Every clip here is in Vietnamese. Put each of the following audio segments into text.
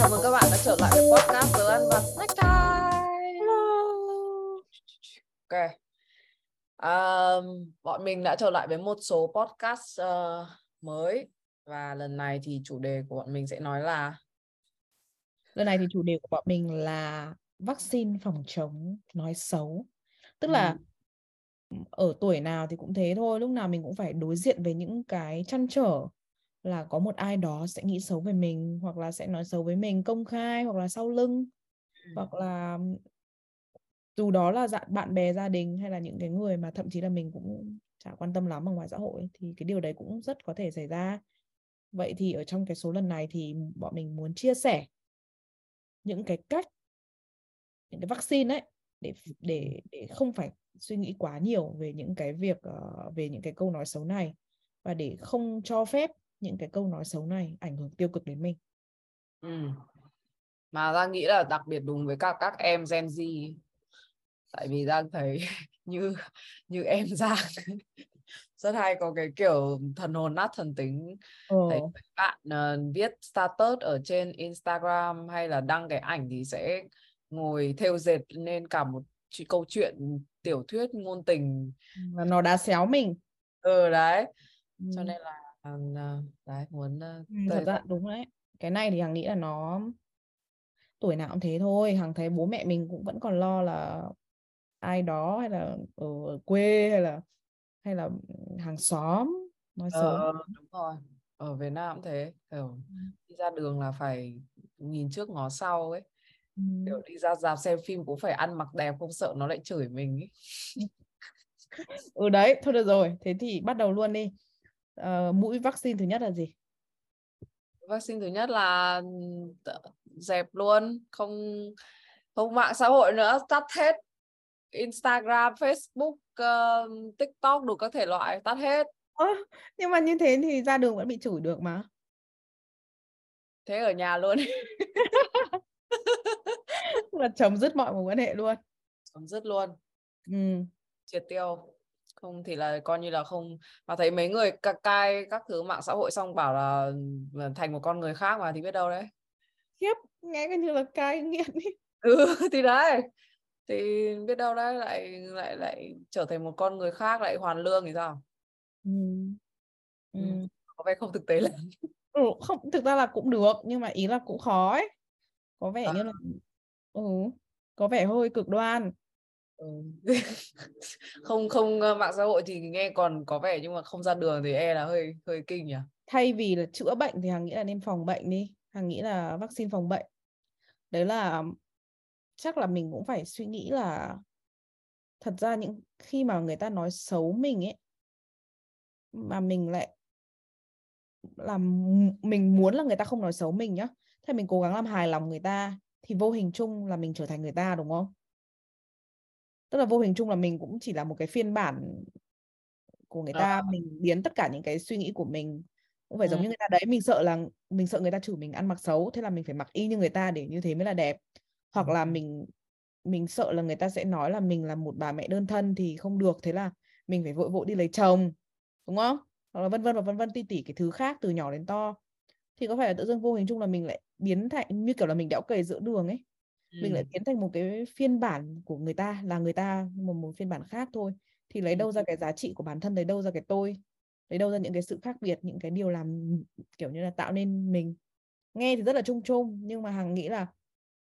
chào mừng các bạn đã trở lại với podcast Tớ Ăn và Snack Time. Ok. Um, bọn mình đã trở lại với một số podcast uh, mới và lần này thì chủ đề của bọn mình sẽ nói là Lần này thì chủ đề của bọn mình là vaccine phòng chống nói xấu. Tức Ừ. là ở tuổi nào thì cũng thế thôi, lúc nào mình cũng phải đối diện với những cái trăn trở là có một ai đó sẽ nghĩ xấu về mình hoặc là sẽ nói xấu với mình công khai hoặc là sau lưng hoặc là dù đó là dạng bạn bè gia đình hay là những cái người mà thậm chí là mình cũng chả quan tâm lắm ở ngoài xã hội thì cái điều đấy cũng rất có thể xảy ra. Vậy thì ở trong cái số lần này thì bọn mình muốn chia sẻ những cái cách những cái vaccine ấy để để để không phải suy nghĩ quá nhiều về những cái việc ờ, về những cái câu nói xấu này và để không cho phép những cái câu nói xấu này ảnh hưởng tiêu cực đến mình. ừ. mà Giang nghĩ là đặc biệt đúng với các các em Gen Z tại vì Giang thấy như như em Giang rất hay có cái kiểu thần hồn nát thần tính thấy các bạn ờ, viết status ở trên Instagram hay là đăng cái ảnh thì sẽ ngồi thêu dệt nên cả một câu chuyện tiểu thuyết ngôn tình và nó đã xéo mình. ừ đấy cho Ừ. nên là ờ, đấy muốn ờ, Ừ, thật ra đúng đấy. Cái này thì Hằng nghĩ là nó tuổi nào cũng thế thôi. Hằng thấy bố mẹ mình cũng vẫn còn lo là ai đó hay là ở, ở quê hay là hay là hàng xóm nói ờ xấu. ờ, đúng rồi ở Việt Nam cũng thế kiểu đi ra đường là phải nhìn trước ngó sau ấy Ừ. kiểu đi ra rạp xem phim cũng phải ăn mặc đẹp không sợ nó lại chửi mình ấy. Ừ đấy, thôi được rồi. Thế thì bắt đầu luôn đi. Ờ, mũi vaccine thứ nhất là gì? vaccine thứ nhất là dẹp luôn không không mạng xã hội nữa tắt hết Instagram Facebook ờ, TikTok đủ các thể loại tắt hết Ơ, nhưng mà như thế thì ra đường vẫn bị chửi được mà. thế ở nhà luôn là chấm dứt mọi mối quan hệ luôn. chấm dứt luôn Ừ. triệt tiêu không thì là coi như là không mà thấy mấy người cai các thứ mạng xã hội xong bảo là là thành một con người khác mà thì biết đâu đấy Khiếp, nghe cái như là cai nghiện ý. ừ thì đấy thì biết đâu đấy lại lại lại trở thành một con người khác lại hoàn lương thì sao Ừ. Ừ. Ừ. có vẻ không thực tế lắm Ừ, không thực ra là cũng được nhưng mà ý là cũng khó ấy. Có vẻ À. như là ừ, có vẻ hơi cực đoan. Ừ. không không ờ, mạng xã hội thì nghe còn có vẻ nhưng mà không ra đường thì e là hơi hơi kinh nhỉ Thay vì là chữa bệnh thì Hằng nghĩ là nên phòng bệnh đi. Hằng nghĩ là vaccine phòng bệnh. Đấy là, chắc là mình cũng phải suy nghĩ là thật ra những khi mà người ta nói xấu mình ấy, mà mình lại làm mình muốn là người ta không nói xấu mình nhá, thế mình cố gắng làm hài lòng người ta thì vô hình chung là mình trở thành người ta, đúng không tức là vô hình chung là mình cũng chỉ là một cái phiên bản của người Ờ. ta mình biến tất cả những cái suy nghĩ của mình cũng phải giống Ừ. như người ta đấy mình sợ là mình sợ người ta chửi mình ăn mặc xấu thế là mình phải mặc y như người ta để như thế mới là đẹp. Hoặc là mình mình sợ là người ta sẽ nói là mình là một bà mẹ đơn thân thì không được thế là mình phải vội vội đi lấy chồng đúng không? Hoặc là vân vân và vân vân ti tỉ cái thứ khác từ nhỏ đến to. Thì có phải là tự dưng vô hình chung là mình lại biến thành như kiểu là mình đẽo cày giữa đường ấy mình lại biến thành một cái phiên bản của người ta là người ta một một phiên bản khác thôi. Thì lấy đâu ra cái giá trị của bản thân lấy đâu ra cái tôi lấy đâu ra những cái sự khác biệt những cái điều làm kiểu như là tạo nên mình. Nghe thì rất là chung chung nhưng mà hằng nghĩ là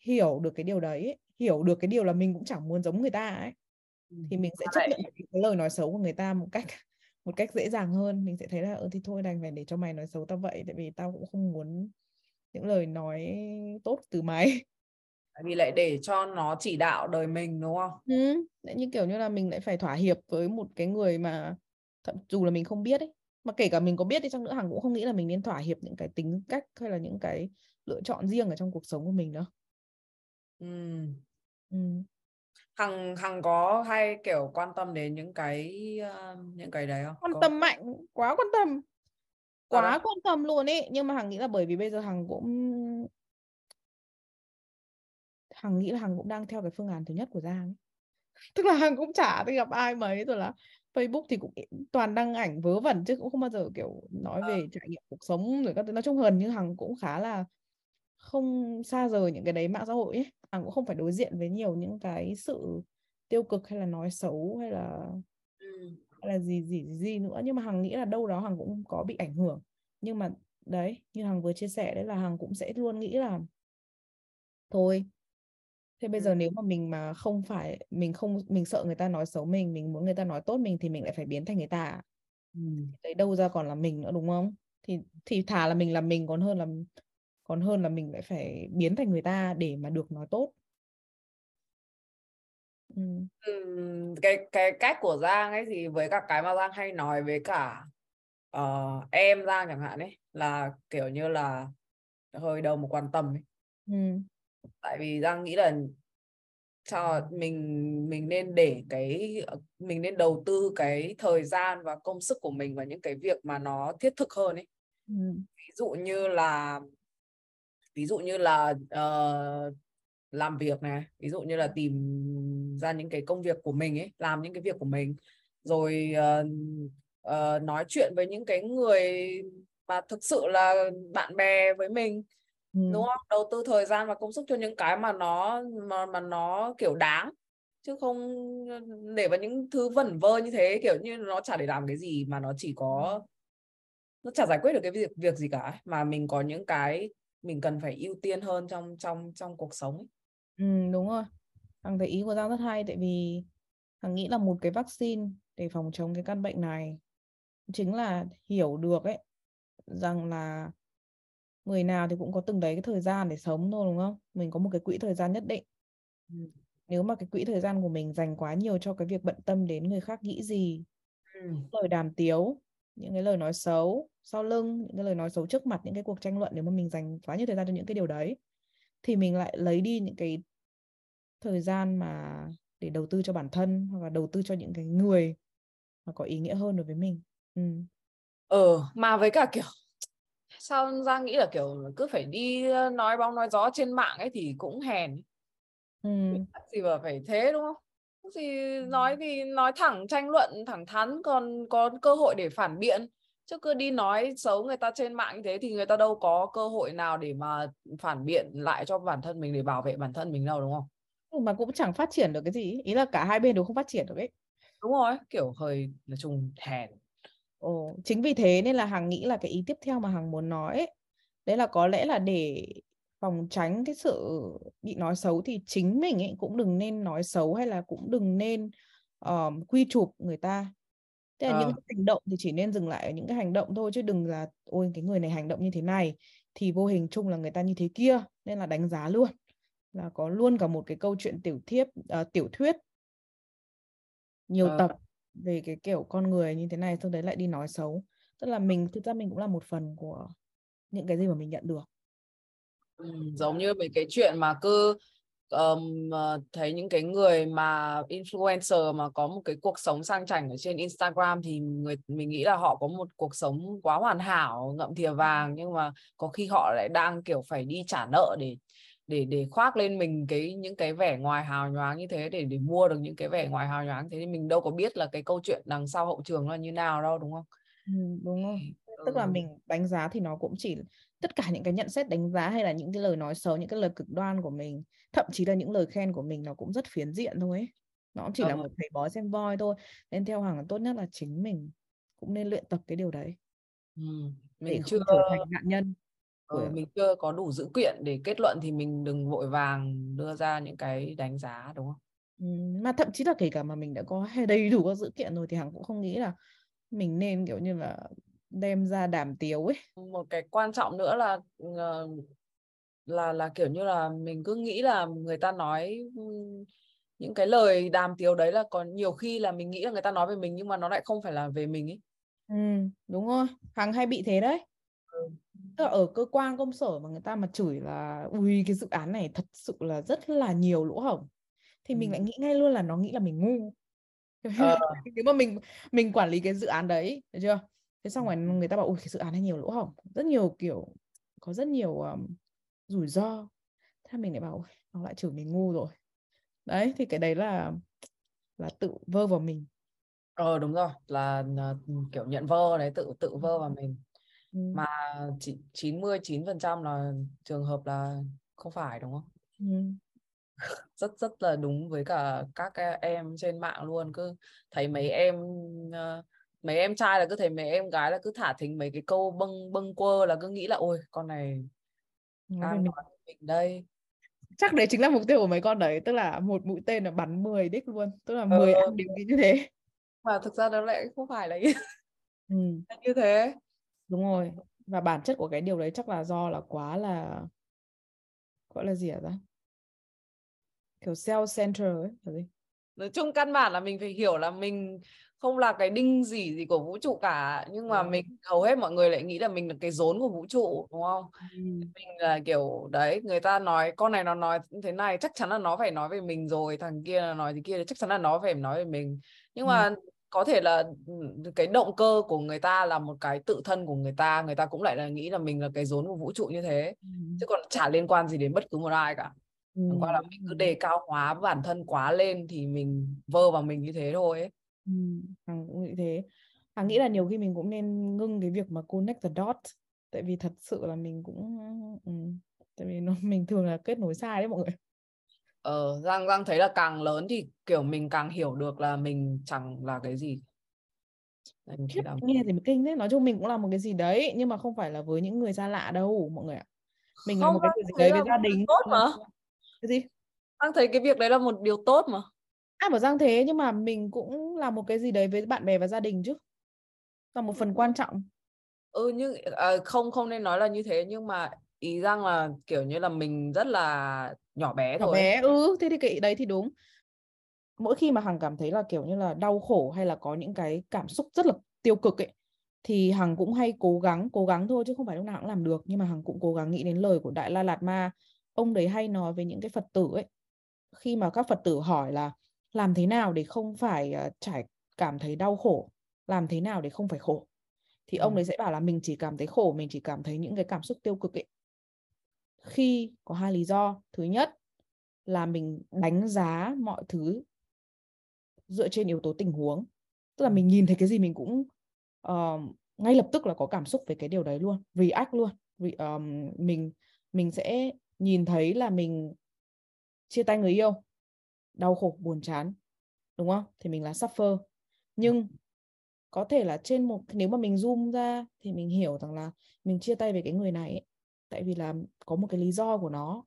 hiểu được cái điều đấy ấy, hiểu được cái điều là mình cũng chẳng muốn giống người ta ấy thì mình sẽ chấp nhận cái lời nói xấu của người ta một cách một cách dễ dàng hơn. Mình sẽ thấy là ừ thì thôi đành phải để cho mày nói xấu tao vậy tại vì tao cũng không muốn những lời nói tốt từ mày tại vì lại để cho nó chỉ đạo đời mình đúng không ừ. lại như kiểu như là mình lại phải thỏa hiệp với một cái người mà thậm dù là mình không biết ấy mà kể cả mình có biết đi chăng nữa hằng cũng không nghĩ là mình nên thỏa hiệp những cái tính cách hay là những cái lựa chọn riêng ở trong cuộc sống của mình nữa ừ. ừ. hằng hằng có hay kiểu quan tâm đến những cái ờ, những cái đấy không quan Có- tâm mạnh quá quan tâm quá quan tâm luôn ấy nhưng mà hằng nghĩ là bởi vì bây giờ hằng cũng hằng nghĩ là hằng cũng đang theo cái phương án thứ nhất của giang ấy. tức là hằng cũng chả đi gặp ai mấy rồi là Facebook thì cũng toàn đăng ảnh vớ vẩn chứ cũng không bao giờ kiểu nói Ờ. về trải nghiệm cuộc sống rồi các thứ nói chung gần như hằng cũng khá là không xa rời những cái đấy mạng xã hội ấy hằng cũng không phải đối diện với nhiều những cái sự tiêu cực hay là nói xấu hay là ừ. hay là gì gì gì nữa nhưng mà hằng nghĩ là đâu đó hằng cũng có bị ảnh hưởng nhưng mà đấy như hằng vừa chia sẻ đấy là hằng cũng sẽ luôn nghĩ là thôi thế bây Ừ. giờ nếu mà mình mà không phải mình không mình sợ người ta nói xấu mình mình muốn người ta nói tốt mình thì mình lại phải biến thành người ta à? Ừ. đấy đâu ra còn là mình nữa đúng không thì thì thà là mình làm mình còn hơn là còn hơn là mình lại phải biến thành người ta để mà được nói tốt ừ. Ừm, cái cái cách của Giang ấy thì với cả cái mà Giang hay nói với cả ờ, em Giang chẳng hạn ấy là kiểu như là hơi đầu một quan tâm ấy. Ừ. tại vì Giang nghĩ là cho mình mình nên để cái mình nên đầu tư cái thời gian và công sức của mình vào những cái việc mà nó thiết thực hơn ấy. Ừ. ví dụ như là ví dụ như là ờ, làm việc này ví dụ như là tìm ra những cái công việc của mình ấy làm những cái việc của mình. Rồi ờ, ờ, nói chuyện với những cái người mà thực sự là bạn bè với mình Ừ. đúng không đầu tư thời gian và công sức cho những cái mà nó mà mà nó kiểu đáng chứ không để vào những thứ vẩn vơ như thế kiểu như nó chả để làm cái gì mà nó chỉ có nó chả giải quyết được cái việc việc gì cả mà mình có những cái mình cần phải ưu tiên hơn trong trong trong cuộc sống ấy. Ừ, đúng rồi. Hằng thấy ý của Giang rất hay tại vì Hằng nghĩ là một cái vaccine để phòng chống cái căn bệnh này chính là hiểu được ấy rằng là người nào thì cũng có từng đấy cái thời gian để sống thôi đúng không? Mình có một cái quỹ thời gian nhất định. Ừ. Nếu mà cái quỹ thời gian của mình dành quá nhiều cho cái việc bận tâm đến người khác nghĩ gì, Ừ. lời đàm tiếu, những cái lời nói xấu sau lưng, những cái lời nói xấu trước mặt, những cái cuộc tranh luận nếu mà mình dành quá nhiều thời gian cho những cái điều đấy thì mình lại lấy đi những cái thời gian mà để đầu tư cho bản thân hoặc là đầu tư cho những cái người mà có ý nghĩa hơn đối với mình. Ừ. ờ mà với cả kiểu sao Giang nghĩ là kiểu cứ phải đi nói bóng nói gió trên mạng ấy thì cũng hèn Ừ. gì mà phải thế đúng không thì nói thì nói thẳng tranh luận thẳng thắn còn có cơ hội để phản biện chứ cứ đi nói xấu người ta trên mạng như thế thì người ta đâu có cơ hội nào để mà phản biện lại cho bản thân mình để bảo vệ bản thân mình đâu đúng không Ừ, Mà cũng chẳng phát triển được cái gì. Ý là cả hai bên đều không phát triển được ấy. đúng rồi kiểu hơi nói chung hèn Ồ, chính vì thế nên là Hằng nghĩ là cái ý tiếp theo mà Hằng muốn nói ấy, đấy là có lẽ là để phòng tránh cái sự bị nói xấu thì chính mình ấy cũng đừng nên nói xấu hay là cũng đừng nên um, quy chụp người ta. Thế là những ờ. cái hành động thì chỉ nên dừng lại ở những cái hành động thôi chứ đừng là ôi cái người này hành động như thế này thì vô hình chung là người ta như thế kia nên là đánh giá luôn là có luôn cả một cái câu chuyện tiểu thiếp à, tiểu thuyết. Nhiều ờ, tập về cái kiểu con người như thế này sau đấy lại đi nói xấu. Tức là mình thực ra mình cũng là một phần của những cái gì mà mình nhận được. Ừ, giống như mấy cái chuyện mà cứ um, thấy những cái người mà influencer mà có một cái cuộc sống sang chảnh ở trên Instagram thì người mình nghĩ là họ có một cuộc sống quá hoàn hảo ngậm thìa vàng nhưng mà có khi họ lại đang kiểu phải đi trả nợ để để để khoác lên mình cái những cái vẻ ngoài hào nhoáng như thế để để mua được những cái vẻ ngoài hào nhoáng thế thì mình đâu có biết là cái câu chuyện đằng sau hậu trường là như nào đâu đúng không? ừ, đúng không tức là Ừ. mình đánh giá thì nó cũng chỉ tất cả những cái nhận xét đánh giá hay là những cái lời nói xấu những cái lời cực đoan của mình thậm chí là những lời khen của mình nó cũng rất phiến diện thôi ấy. nó cũng chỉ là Ờ. một thầy bói xem voi thôi nên theo Hằng là tốt nhất là chính mình cũng nên luyện tập cái điều đấy Ừ. để Mình không chưa trở thành nạn nhân của mình chưa có đủ dữ kiện để kết luận thì mình đừng vội vàng đưa ra những cái đánh giá đúng không? Ừ, mà thậm chí là kể cả mà mình đã có đầy đủ các dữ kiện rồi thì Hằng cũng không nghĩ là mình nên kiểu như là đem ra đàm tiếu ấy Một cái quan trọng nữa là ờ, là là kiểu như là mình cứ nghĩ là người ta nói những cái lời đàm tiếu đấy là còn nhiều khi là mình nghĩ là người ta nói về mình nhưng mà nó lại không phải là về mình ấy. ừ, đúng rồi Hằng hay bị thế đấy Ừ. tức là ở cơ quan công sở mà người ta mà chửi là ui cái dự án này thật sự là rất là nhiều lỗ hổng. Thì mình Ừ. lại nghĩ ngay luôn là nó nghĩ là mình ngu. Ờ, nếu mà mình mình quản lý cái dự án đấy được chưa? Thế xong Ừ. rồi người ta bảo ui cái dự án này nhiều lỗ hổng rất nhiều kiểu có rất nhiều um, rủi ro. Thế mình lại bảo "Ôi, nó lại chửi mình ngu rồi. Đấy thì cái đấy là là tự vơ vào mình. Ờ đúng rồi là, là kiểu nhận vơ đấy tự tự vơ vào mình. Ừ. mà chỉ 99% là trường hợp là không phải đúng không? Ừ. rất rất là đúng với cả các em trên mạng luôn. Cứ thấy mấy em uh, mấy em trai là cứ thấy mấy em gái là cứ thả thính mấy cái câu bâng bâng quơ là cứ nghĩ là ôi con này đang nói mình. đây. Chắc đấy chính là mục tiêu của mấy con đấy tức là một mũi tên là bắn 10 đích luôn tức là 10 ờ, em đều nghĩ như thế. Mà thực ra nó lại không phải là như, ừ. như thế đúng rồi và bản chất của cái điều đấy chắc là do là quá là gọi là gì hả ta? Kiểu self center ấy là gì? Nói chung căn bản là mình phải hiểu là mình không là cái đinh gì gì của vũ trụ cả nhưng mà mình hầu hết mọi người lại nghĩ là mình là cái rốn của vũ trụ đúng không? Ừ. mình là kiểu đấy người ta nói con này nó nói thế này chắc chắn là nó phải nói về mình rồi thằng kia là nói thế kia chắc chắn là nó phải nói về mình. Nhưng mà ừ. Có thể là cái động cơ của người ta là một cái tự thân của người ta người ta cũng lại là nghĩ là mình là cái rốn của vũ trụ như thế ừ. chứ còn chả liên quan gì đến bất cứ một ai cả ừ. qua là mình cứ đề cao hóa bản thân quá lên thì mình vơ vào mình như thế thôi ấy. Ừ, Hằng cũng nghĩ thế. Hằng nghĩ là nhiều khi mình cũng nên ngưng cái việc mà connect the dots tại vì thật sự là mình cũng ừ, tại vì nó mình thường là kết nối sai đấy mọi người. Ờ, Giang Giang thấy là càng lớn thì kiểu mình càng hiểu được là mình chẳng là cái gì. Khiếp, làm... nghe thì mới kinh thế nói chung mình cũng là một cái gì đấy nhưng mà không phải là với những người xa lạ đâu mọi người ạ. Mình không, là một cái gì đấy với gia đình tốt mà. cái gì? Giang thấy cái việc đấy là một điều tốt mà. Ai bảo Giang thế nhưng mà mình cũng làm một cái gì đấy với bạn bè và gia đình chứ. Là một phần quan trọng. Ừ nhưng à, không không nên nói là như thế nhưng mà ý Giang là kiểu như là mình rất là nhỏ bé thôi. nhỏ bé ừ thế thì cái đấy thì đúng. Mỗi khi mà hằng cảm thấy là kiểu như là đau khổ hay là có những cái cảm xúc rất là tiêu cực ấy thì hằng cũng hay cố gắng cố gắng thôi chứ không phải lúc nào cũng làm được. Nhưng mà hằng cũng cố gắng nghĩ đến lời của đại la lạt ma. Ông đấy hay nói về những cái phật tử ấy. Khi mà các phật tử hỏi là làm thế nào để không phải uh, trải cảm thấy đau khổ? Làm thế nào để không phải khổ? Thì ừ. ông ấy sẽ bảo là mình chỉ cảm thấy khổ mình chỉ cảm thấy những cái cảm xúc tiêu cực ấy khi có hai lý do. Thứ nhất là mình đánh giá mọi thứ dựa trên yếu tố tình huống tức là mình nhìn thấy cái gì mình cũng uh, ngay lập tức là có cảm xúc về cái điều đấy luôn react luôn. Vì um, mình mình sẽ nhìn thấy là mình chia tay người yêu đau khổ buồn chán đúng không? Thì mình là suffer. Nhưng có thể là trên một nếu mà mình zoom ra thì mình hiểu rằng là mình chia tay về cái người này ấy, tại vì là có một cái lý do của nó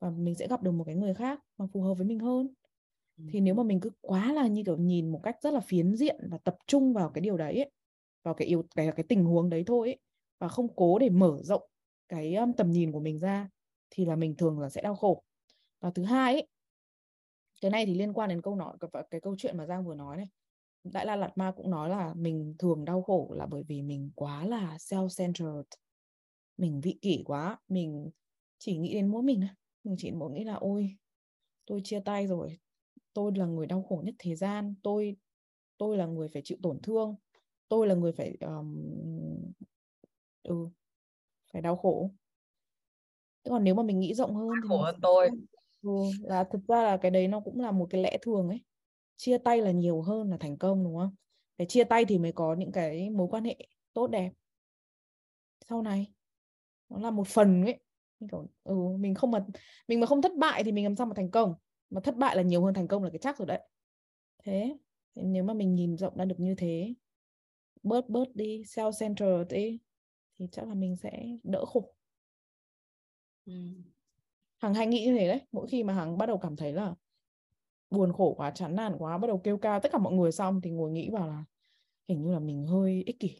và mình sẽ gặp được một cái người khác mà phù hợp với mình hơn. Thì nếu mà mình cứ quá là như kiểu nhìn một cách rất là phiến diện và tập trung vào cái điều đấy ấy, vào cái yếu cái cái tình huống đấy thôi ấy, và không cố để mở rộng cái um, tầm nhìn của mình ra thì là mình thường là sẽ đau khổ. Và thứ hai ấy, cái này thì liên quan đến câu nói cái, cái câu chuyện mà Giang vừa nói này. Đại La Lạt Ma cũng nói là mình thường đau khổ là bởi vì mình quá là self-centered mình vị kỷ quá mình chỉ nghĩ đến mỗi mình mình chỉ mỗi nghĩ là ôi tôi chia tay rồi tôi là người đau khổ nhất thế gian tôi tôi là người phải chịu tổn thương tôi là người phải um, ừ phải đau khổ. Còn nếu mà mình nghĩ rộng hơn thì khổ hơn tôi. Ừ, là thực ra là cái đấy nó cũng là một cái lẽ thường ấy. Chia tay là nhiều hơn là thành công đúng không? Để chia tay thì mới có những cái mối quan hệ tốt đẹp. Sau này nó là một phần ấy. Mình, kiểu, ừ, mình không mà mình mà không thất bại thì mình làm sao mà thành công? Mà thất bại là nhiều hơn thành công là cái chắc rồi đấy. Thế nếu mà mình nhìn rộng ra được như thế bớt bớt đi self centered đi thì chắc là mình sẽ đỡ khổ. Ừ. hằng hay nghĩ như thế đấy. Mỗi khi mà hằng bắt đầu cảm thấy là buồn khổ quá chán nản quá bắt đầu kêu ca tất cả mọi người xong thì ngồi nghĩ vào là hình như là mình hơi ích kỷ.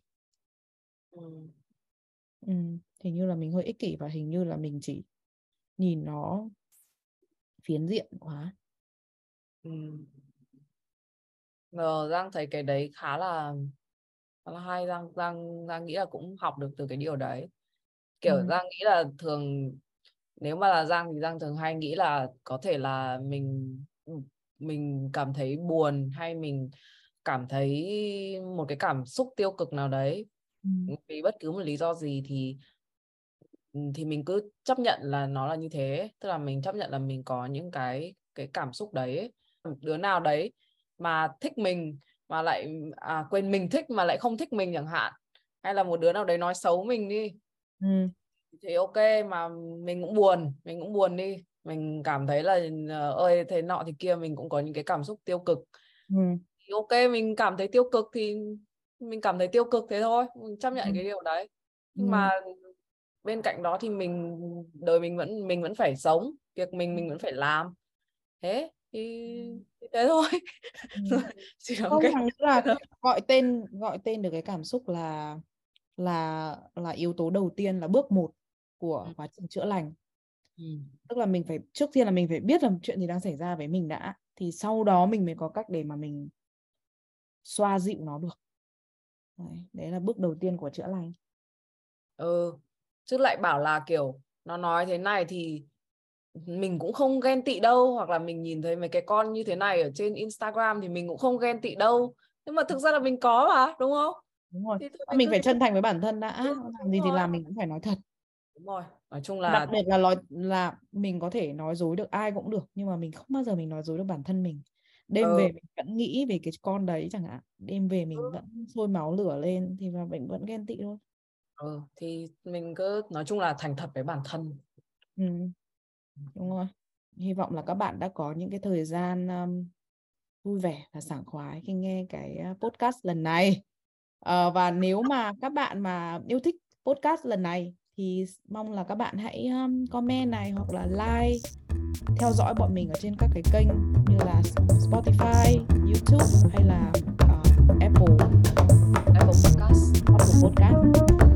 Ừ. Ừ, hình như là mình hơi ích kỷ và hình như là mình chỉ nhìn nó phiến diện quá ừ. Ngờ Giang thấy cái đấy khá là khá là hay Giang Giang Giang nghĩ là cũng học được từ cái điều đấy kiểu ừ. Giang nghĩ là thường nếu mà là Giang thì Giang thường hay nghĩ là có thể là mình mình cảm thấy buồn hay mình cảm thấy một cái cảm xúc tiêu cực nào đấy ừ. vì bất cứ một lý do gì thì thì mình cứ chấp nhận là nó là như thế tức là mình chấp nhận là mình có những cái cái cảm xúc đấy đứa nào đấy mà thích mình mà lại à, quên mình thích mà lại không thích mình chẳng hạn hay là một đứa nào đấy nói xấu mình đi ừ. thì ok mà mình cũng buồn mình cũng buồn đi mình cảm thấy là ờ, ơi thế nọ thì kia mình cũng có những cái cảm xúc tiêu cực Ừ. thì ok mình cảm thấy tiêu cực thì mình cảm thấy tiêu cực thế thôi mình chấp nhận Ừ. cái điều đấy nhưng Ừ. mà bên cạnh đó thì mình đời mình vẫn mình vẫn phải sống việc mình mình vẫn phải làm. Thế thì, thì thế thôi. Ừ. chỉ không cái là gọi tên gọi tên được cái cảm xúc là là là yếu tố đầu tiên là bước một của Ừ. quá trình chữa lành. Ừ. tức là mình phải trước tiên là mình phải biết là chuyện gì đang xảy ra với mình đã thì sau đó mình mới có cách để mà mình xoa dịu nó được. Đấy, đấy là bước đầu tiên của chữa lành. Ừ chứ lại bảo là kiểu nó nói thế này thì mình cũng không ghen tị đâu. Hoặc là mình nhìn thấy mấy cái con như thế này ở trên Instagram thì mình cũng không ghen tị đâu. Nhưng mà thực ra là mình có mà đúng không? Đúng rồi. Thì thôi mình cứ phải chân thành với bản thân đã. Làm đúng gì thì làm mình cũng phải nói thật. Đúng rồi. Nói chung đặc là biệt là nói là mình có thể nói dối được ai cũng được nhưng mà mình không bao giờ mình nói dối được bản thân mình. Đêm Ừ. về mình vẫn nghĩ về cái con đấy chẳng hạn. Đêm về mình Ừ. vẫn sôi máu lửa lên thì mà mình vẫn ghen tị thôi ừ, thì mình cứ nói chung là thành thật với bản thân. Ừ. đúng rồi. Hy vọng là các bạn đã có những cái thời gian um, vui vẻ và sảng khoái khi nghe cái à, podcast lần này. À, và nếu mà các bạn mà yêu thích podcast lần này thì mong là các bạn hãy um, comment này hoặc là like theo dõi bọn mình ở trên các cái kênh như là Spotify, YouTube hay là uh, Apple. Apple Podcast. Apple Podcast.